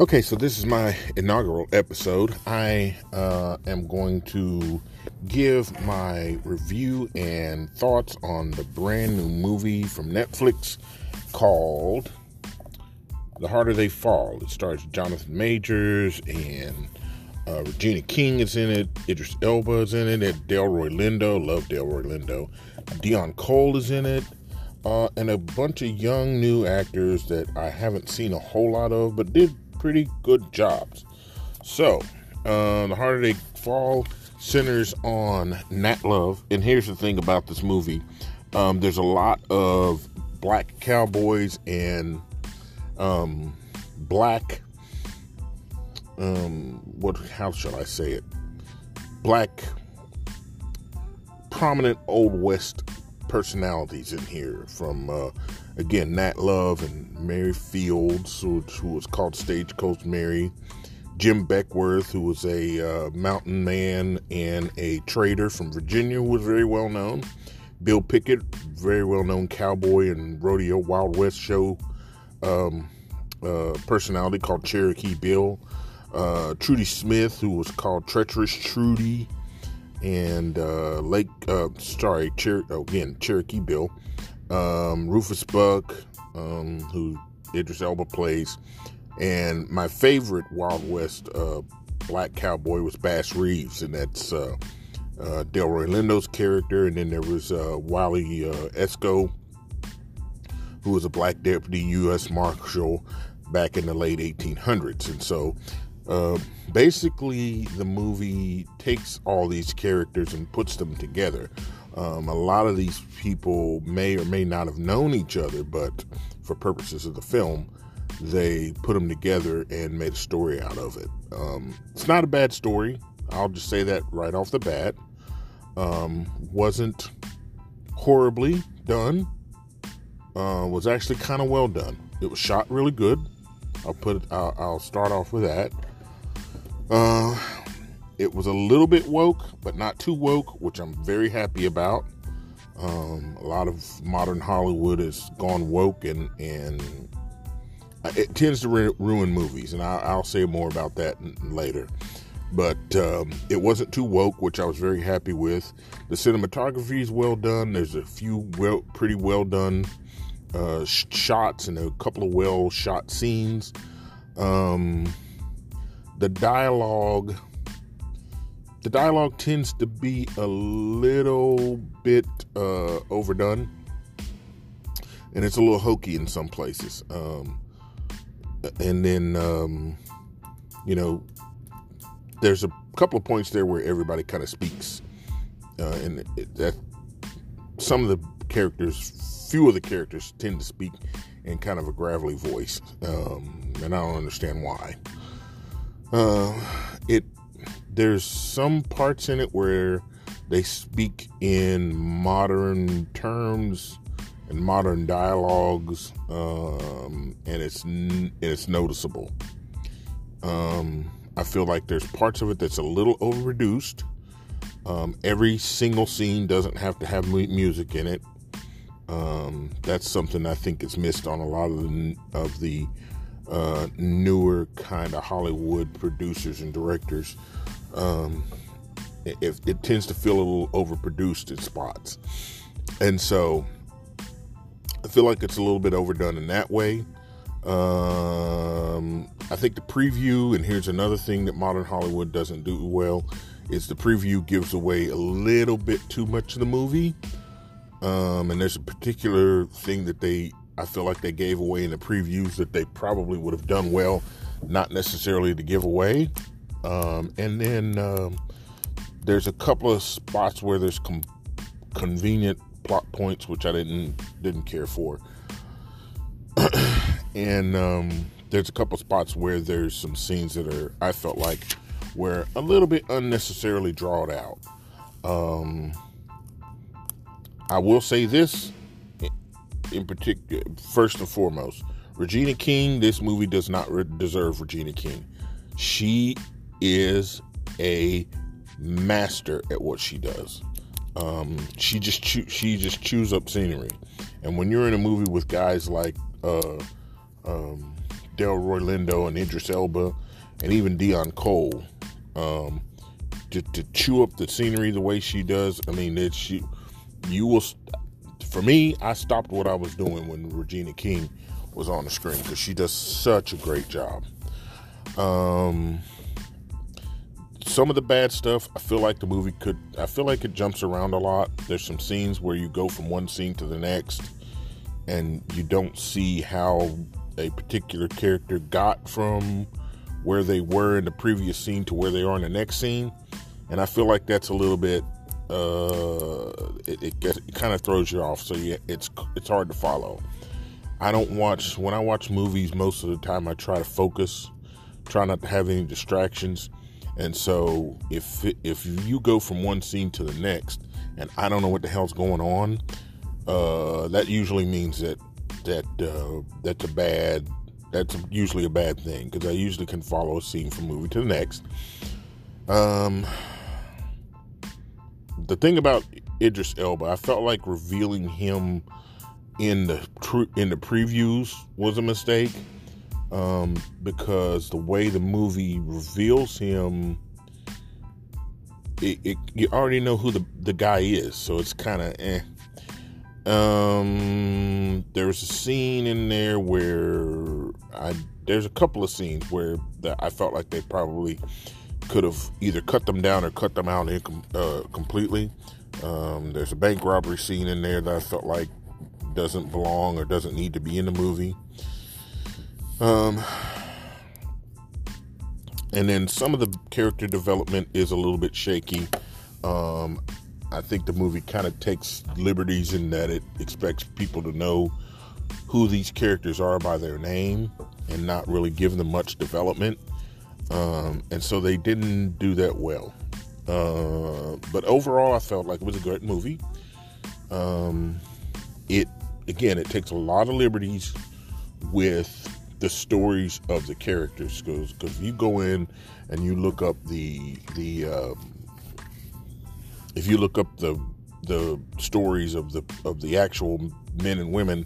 Okay, so this is my inaugural episode. I uh, am going to give my review and thoughts on the brand new movie from Netflix called The Harder They Fall. It stars Jonathan Majors and uh, Regina King is in it. Idris Elba is in it. And Delroy Lindo, love Delroy Lindo. Deon Cole is in it. Uh, and a bunch of young new actors that I haven't seen a whole lot of, but did pretty good jobs. So, uh, The Harder They Fall centers on Nat Love. And here's the thing about this movie um, there's a lot of black cowboys and um, black, um, what, how shall I say it? Black, prominent Old West personalities in here from uh, again Nat Love and Mary Fields, who, who was called Stagecoach Mary, Jim Beckwourth, who was a uh, mountain man and a trader from Virginia, who was very well known. Bill Pickett, very well known cowboy and rodeo Wild West show um, uh, personality called Cherokee Bill. Uh, Trudy Smith, who was called Treacherous Trudy and uh, Lake, uh, sorry, Cher- oh, again, Cherokee Bill, um, Rufus Buck, um, who Idris Elba plays, and my favorite Wild West uh, black cowboy was Bass Reeves, and that's uh, uh, Delroy Lindo's character, and then there was uh, Wally uh, Escoe, who was a black deputy U.S. Marshal back in the late 1800s, and so uh, basically, the movie takes all these characters and puts them together. Um, a lot of these people may or may not have known each other, but for purposes of the film, they put them together and made a story out of it. Um, it's not a bad story. I'll just say that right off the bat. Um, wasn't horribly done. Uh, was actually kind of well done. It was shot really good. I'll put. I'll, I'll start off with that. Uh, it was a little bit woke, but not too woke, which I'm very happy about. Um, a lot of modern Hollywood has gone woke, and and it tends to ruin movies, and I'll, I'll, say more about that later. But um, it wasn't too woke, which I was very happy with. The cinematography is well done. There's a few well, pretty well done uh, sh- shots and a couple of well shot scenes. Um, the dialogue the dialogue tends to be a little bit uh, overdone. And it's a little hokey in some places. Um, and then um, you know there's a couple of points there where everybody kind of speaks uh, and it, that some of the characters few of the characters tend to speak in kind of a gravelly voice um, and i don't understand why. Uh, it there's some parts in it where they speak in modern terms and modern dialogues, um, and it's and it's noticeable. Um, I feel like there's parts of it that's a little overreduced. Um, every single scene doesn't have to have music in it. Um, that's something I think is missed on a lot of the, of the uh, newer kind of Hollywood producers and directors. Um, it, it tends to feel a little overproduced in spots. And so I feel like it's a little bit overdone in that way. Um, I think the preview, and here's another thing that modern Hollywood doesn't do well, is the preview gives away a little bit too much of the movie. Um, and there's a particular thing that they I feel like they gave away in the previews that they probably would have done well, not necessarily to give away. Um, and then um, there's a couple of spots where there's com- convenient plot points which I didn't didn't care for. and um, there's a couple spots where there's some scenes that are I felt like were a little bit unnecessarily drawn out. Um, I will say this in particular, first and foremost, Regina King. This movie does not re- deserve Regina King. She is a master at what she does. Um, she just she just chews up scenery, and when you're in a movie with guys like uh, um, Delroy Lindo and Idris Elba and even Deon Cole. Um, to, to chew up the scenery the way she does, I mean, it, she, you will. For me, I stopped what I was doing when Regina King was on the screen because she does such a great job. Um, some of the bad stuff, I feel like the movie could. I feel like it jumps around a lot. There's some scenes where you go from one scene to the next, and you don't see how a particular character got from where they were in the previous scene to where they are in the next scene. And I feel like that's a little bit. Uh, it, it, it kind of throws you off, so yeah, it's it's hard to follow. I don't watch when I watch movies. Most of the time, I try to focus, try not to have any distractions and so if if you go from one scene to the next, and I don't know what the hell's going on, uh, that usually means that that uh, that's a bad that's usually a bad thing because I usually can follow a scene from movie to the next. Um, the thing about Idris Elba, I felt like revealing him in the in the previews was a mistake um, because the way the movie reveals him, it, it, you already know who the, the guy is, so it's kind of eh. Um, there's a scene in there where I there's a couple of scenes where that I felt like they probably could have either cut them down or cut them out uh, completely. Um, there's a bank robbery scene in there that I felt like doesn't belong or doesn't need to be in the movie. Um, and then some of the character development is a little bit shaky. Um, I think the movie kind of takes liberties in that it expects people to know who these characters are by their name and not really give them much development. Um, and so they didn't do that well. Uh, but overall, I felt like it was a great movie. Um, it again, it takes a lot of liberties with the stories of the characters because if you go in and you look up the the um, if you look up the the stories of the of the actual men and women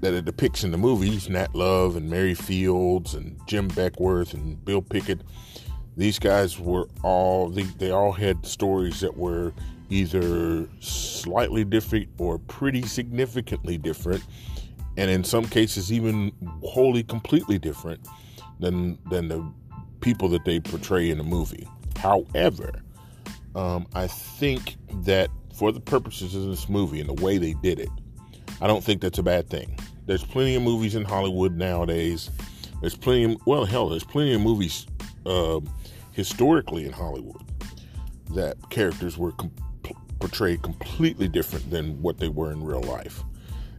that it depicts in the movies, Nat Love and Mary Fields and Jim Beckwourth and Bill Pickett, these guys were all they, they all had stories that were either slightly different or pretty significantly different and in some cases even wholly completely different than than the people that they portray in the movie. However, um, I think that for the purposes of this movie and the way they did it, I don't think that's a bad thing. There's plenty of movies in Hollywood nowadays. There's plenty of, well, hell, there's plenty of movies uh, historically in Hollywood that characters were com- portrayed completely different than what they were in real life.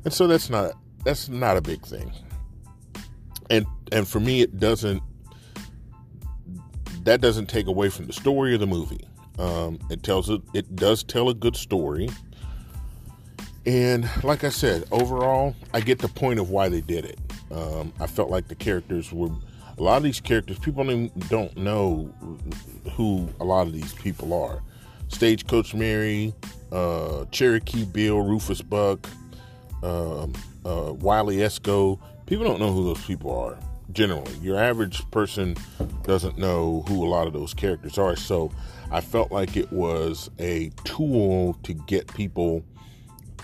And so that's not that's not a big thing. And and for me it doesn't that doesn't take away from the story of the movie. Um, it tells it it does tell a good story. And like I said, overall, I get the point of why they did it. Um, I felt like the characters were a lot of these characters. People don't, don't know who a lot of these people are. Stagecoach Mary, uh, Cherokee Bill, Rufus Buck, um, uh, Wiley Escoe. People don't know who those people are. Generally, your average person doesn't know who a lot of those characters are. So, I felt like it was a tool to get people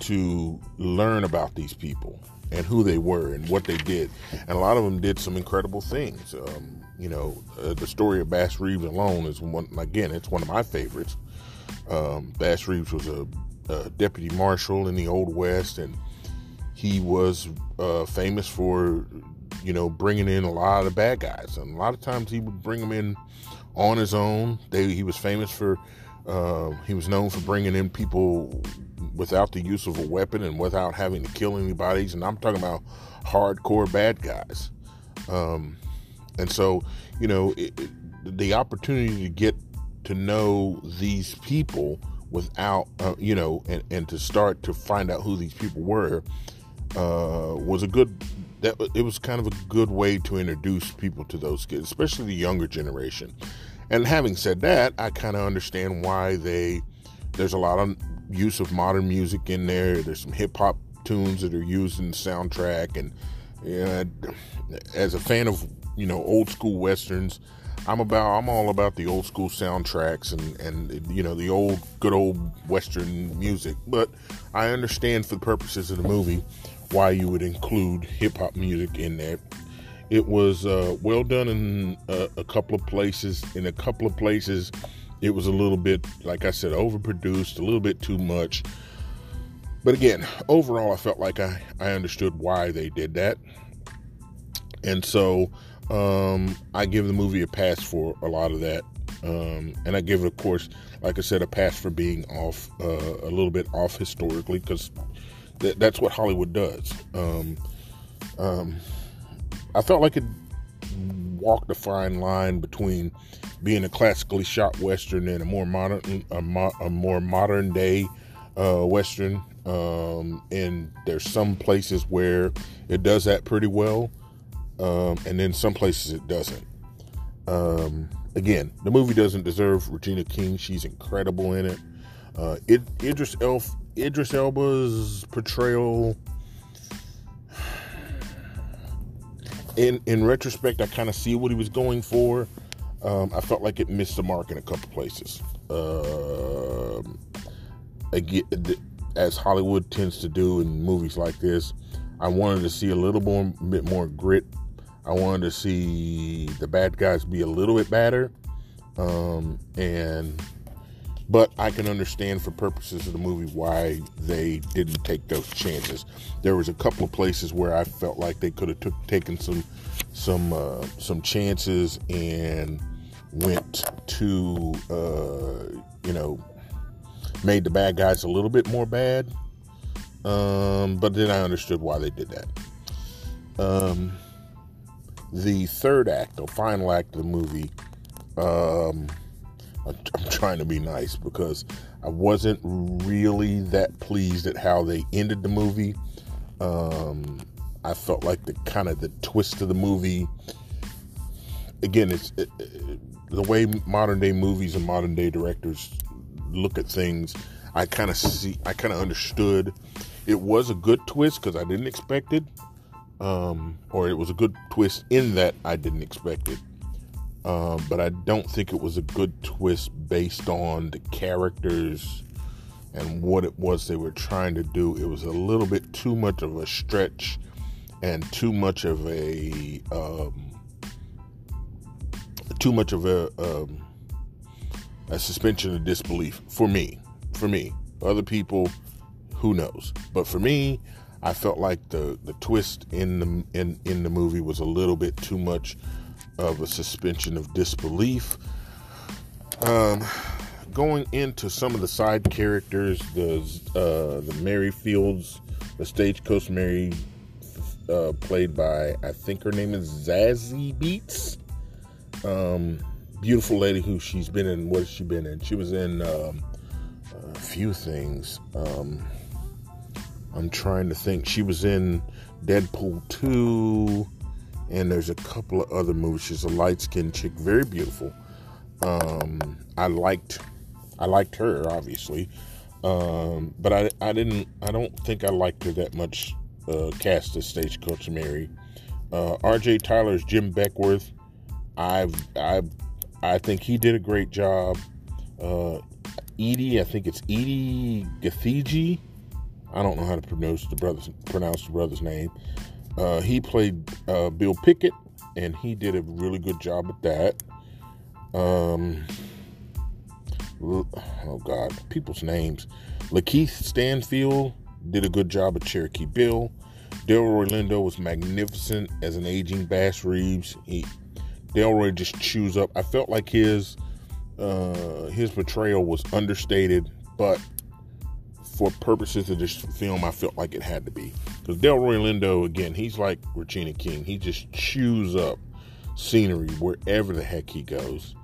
to learn about these people and who they were and what they did. And a lot of them did some incredible things. Um, you know, uh, the story of Bass Reeves alone is one, again, it's one of my favorites. Um, Bass Reeves was a, a, deputy marshal in the Old West, and he was uh, famous for, you know, bringing in a lot of bad guys, and a lot of times he would bring them in on his own. They, he was famous for, uh, he was known for bringing in people without the use of a weapon and without having to kill anybody. And I'm talking about hardcore bad guys. Um, and so, you know, it, it, the opportunity to get to know these people without, uh, you know, and, and to start to find out who these people were uh, was a good that it was kind of a good way to introduce people to those kids, especially the younger generation. And having said that, I kind of understand why they there's a lot of use of modern music in there. There's some hip hop tunes that are used in the soundtrack, and as a fan of you know old school westerns, I'm about I'm all about the old school soundtracks and and you know the old good old western music. But I understand for the purposes of the movie why you would include hip hop music in there. It was uh, well done in a, a couple of places. In a couple of places, it was a little bit, like I said, overproduced, a little bit too much. But again, overall, I felt like I, I understood why they did that. And so um, I give the movie a pass for a lot of that. Um, and I give it, of course, like I said, a pass for being off, uh, a little bit off historically, because th- that's what Hollywood does. Um, um, I felt like it walked a fine line between being a classically shot western and a more modern, a, mo- a more modern day uh, western. Um, and there's some places where it does that pretty well, um, and then some places it doesn't. Um, again, the movie doesn't deserve Regina King. She's incredible in it. Uh, it Idris Elf Idris Elba's portrayal. In in retrospect, I kind of see what he was going for. Um, I felt like it missed the mark in a couple places. Uh, again, as Hollywood tends to do in movies like this, I wanted to see a little more, bit more grit. I wanted to see the bad guys be a little bit badder, um, and but I can understand for purposes of the movie why they didn't take those chances. There was a couple of places where I felt like they could have took, taken some some uh, some chances and went to uh, you know made the bad guys a little bit more bad. Um, but then I understood why they did that. Um, the third act, the final act of the movie. Um, I'm trying to be nice because I wasn't really that pleased at how they ended the movie. Um, I felt like the kind of the twist of the movie. Again, it's it, it, the way modern day movies and modern day directors look at things. I kind of see, I kind of understood. It was a good twist because I didn't expect it, um, or it was a good twist in that I didn't expect it. Um, but I don't think it was a good twist based on the characters and what it was they were trying to do. It was a little bit too much of a stretch and too much of a um, too much of a um, a suspension of disbelief for me. For me, other people, who knows? But for me, I felt like the the twist in the in in the movie was a little bit too much of a suspension of disbelief. Um, going into some of the side characters, the uh, the Mary Fields, the Stagecoach Mary, uh, played by I think her name is Zazie Beetz. Um, beautiful lady who she's been in. What has she been in? She was in um, a few things. Um, I'm trying to think. She was in Deadpool two and there's a couple of other movies. She's a light skinned chick, very beautiful. Um, I liked, I liked her obviously, um, but I, I didn't, I don't think I liked her that much. Uh, cast as Stagecoach Mary. Uh, R.J. Cyler's Jim Beckwourth. I've, I, I think he did a great job. Uh, Edi, I think it's Edi Gathegi. I don't know how to pronounce the brother's pronounce the brother's name. Uh, he played uh, Bill Pickett, and he did a really good job at that. Um, oh God, people's names. Lakeith Stanfield did a good job at Cherokee Bill. Delroy Lindo was magnificent as an aging Bass Reeves. He, Delroy just chews up. I felt like his uh, his portrayal was understated, but for purposes of this film, I felt like it had to be. Because Delroy Lindo, again, he's like Regina King. He just chews up scenery wherever the heck he goes.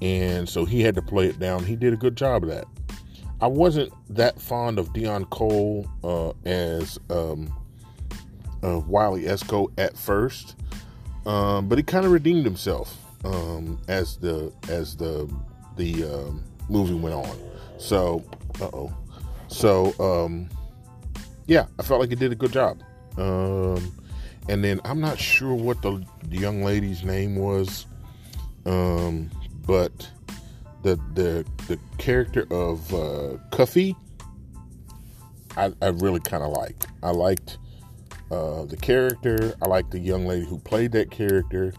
And so he had to play it down. He did a good job of that. I wasn't that fond of Deon Cole uh, as um, uh, Wiley Escoe at first, um, but he kind of redeemed himself um, as the as the the um, movie went on. So, uh oh. So, um, yeah, I felt like it did a good job. Um, and then I'm not sure what the, the young lady's name was, um, but the the the character of uh, Cuffee, I, I really kind of liked. I liked uh, the character. I liked the young lady who played that character,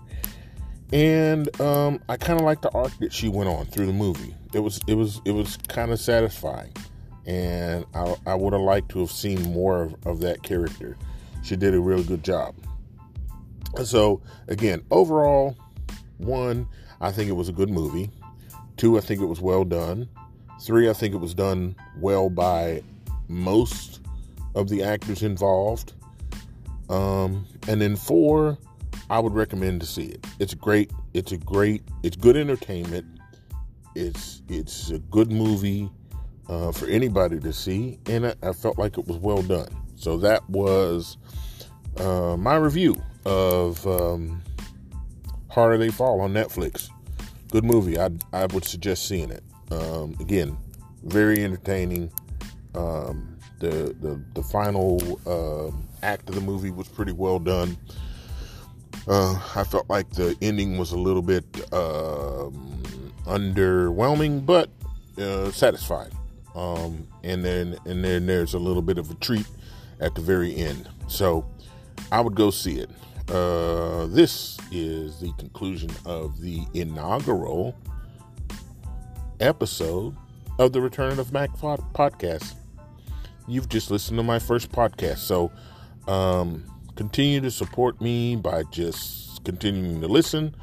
and um, I kind of liked the arc that she went on through the movie. It was it was it was kind of satisfying, and I, I would have liked to have seen more of, of that character. She did a really good job. So again, overall, one, I think it was a good movie. Two, I think it was well done. Three, I think it was done well by most of the actors involved. Um, and then four, I would recommend to see it. It's great. It's a great. It's good entertainment. It's it's a good movie uh, for anybody to see, and I, felt like it was well done. So that was uh, my review of um, Harder They Fall on Netflix. Good movie. I I would suggest seeing it. Um, again, very entertaining. Um, the the the final uh, act of the movie was pretty well done. Uh, I felt like the ending was a little bit um, underwhelming, but uh, satisfying. Um, and then and then there's a little bit of a treat at the very end. So I would go see it. Uh, this is the conclusion of the inaugural episode of the Return of Mac podcast. You've just listened to my first podcast, so um, continue to support me by just continuing to listen.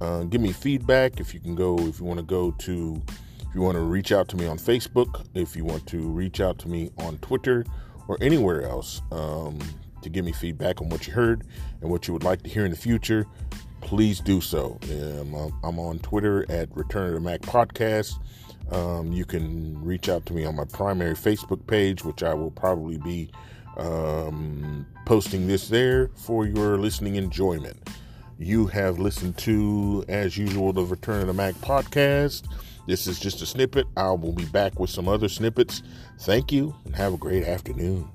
Uh, give me feedback if you can go, if you want to go to, if you want to reach out to me on Facebook, if you want to reach out to me on Twitter or anywhere else. Um, to give me feedback on what you heard and what you would like to hear in the future, please do so. Um, I'm on Twitter at Return of the Mac Podcast. Um, you can reach out to me on my primary Facebook page, which I will probably be um, posting this there for your listening enjoyment. You have listened to, as usual, the Return of the Mac podcast. This is just a snippet. I will be back with some other snippets. Thank you and have a great afternoon.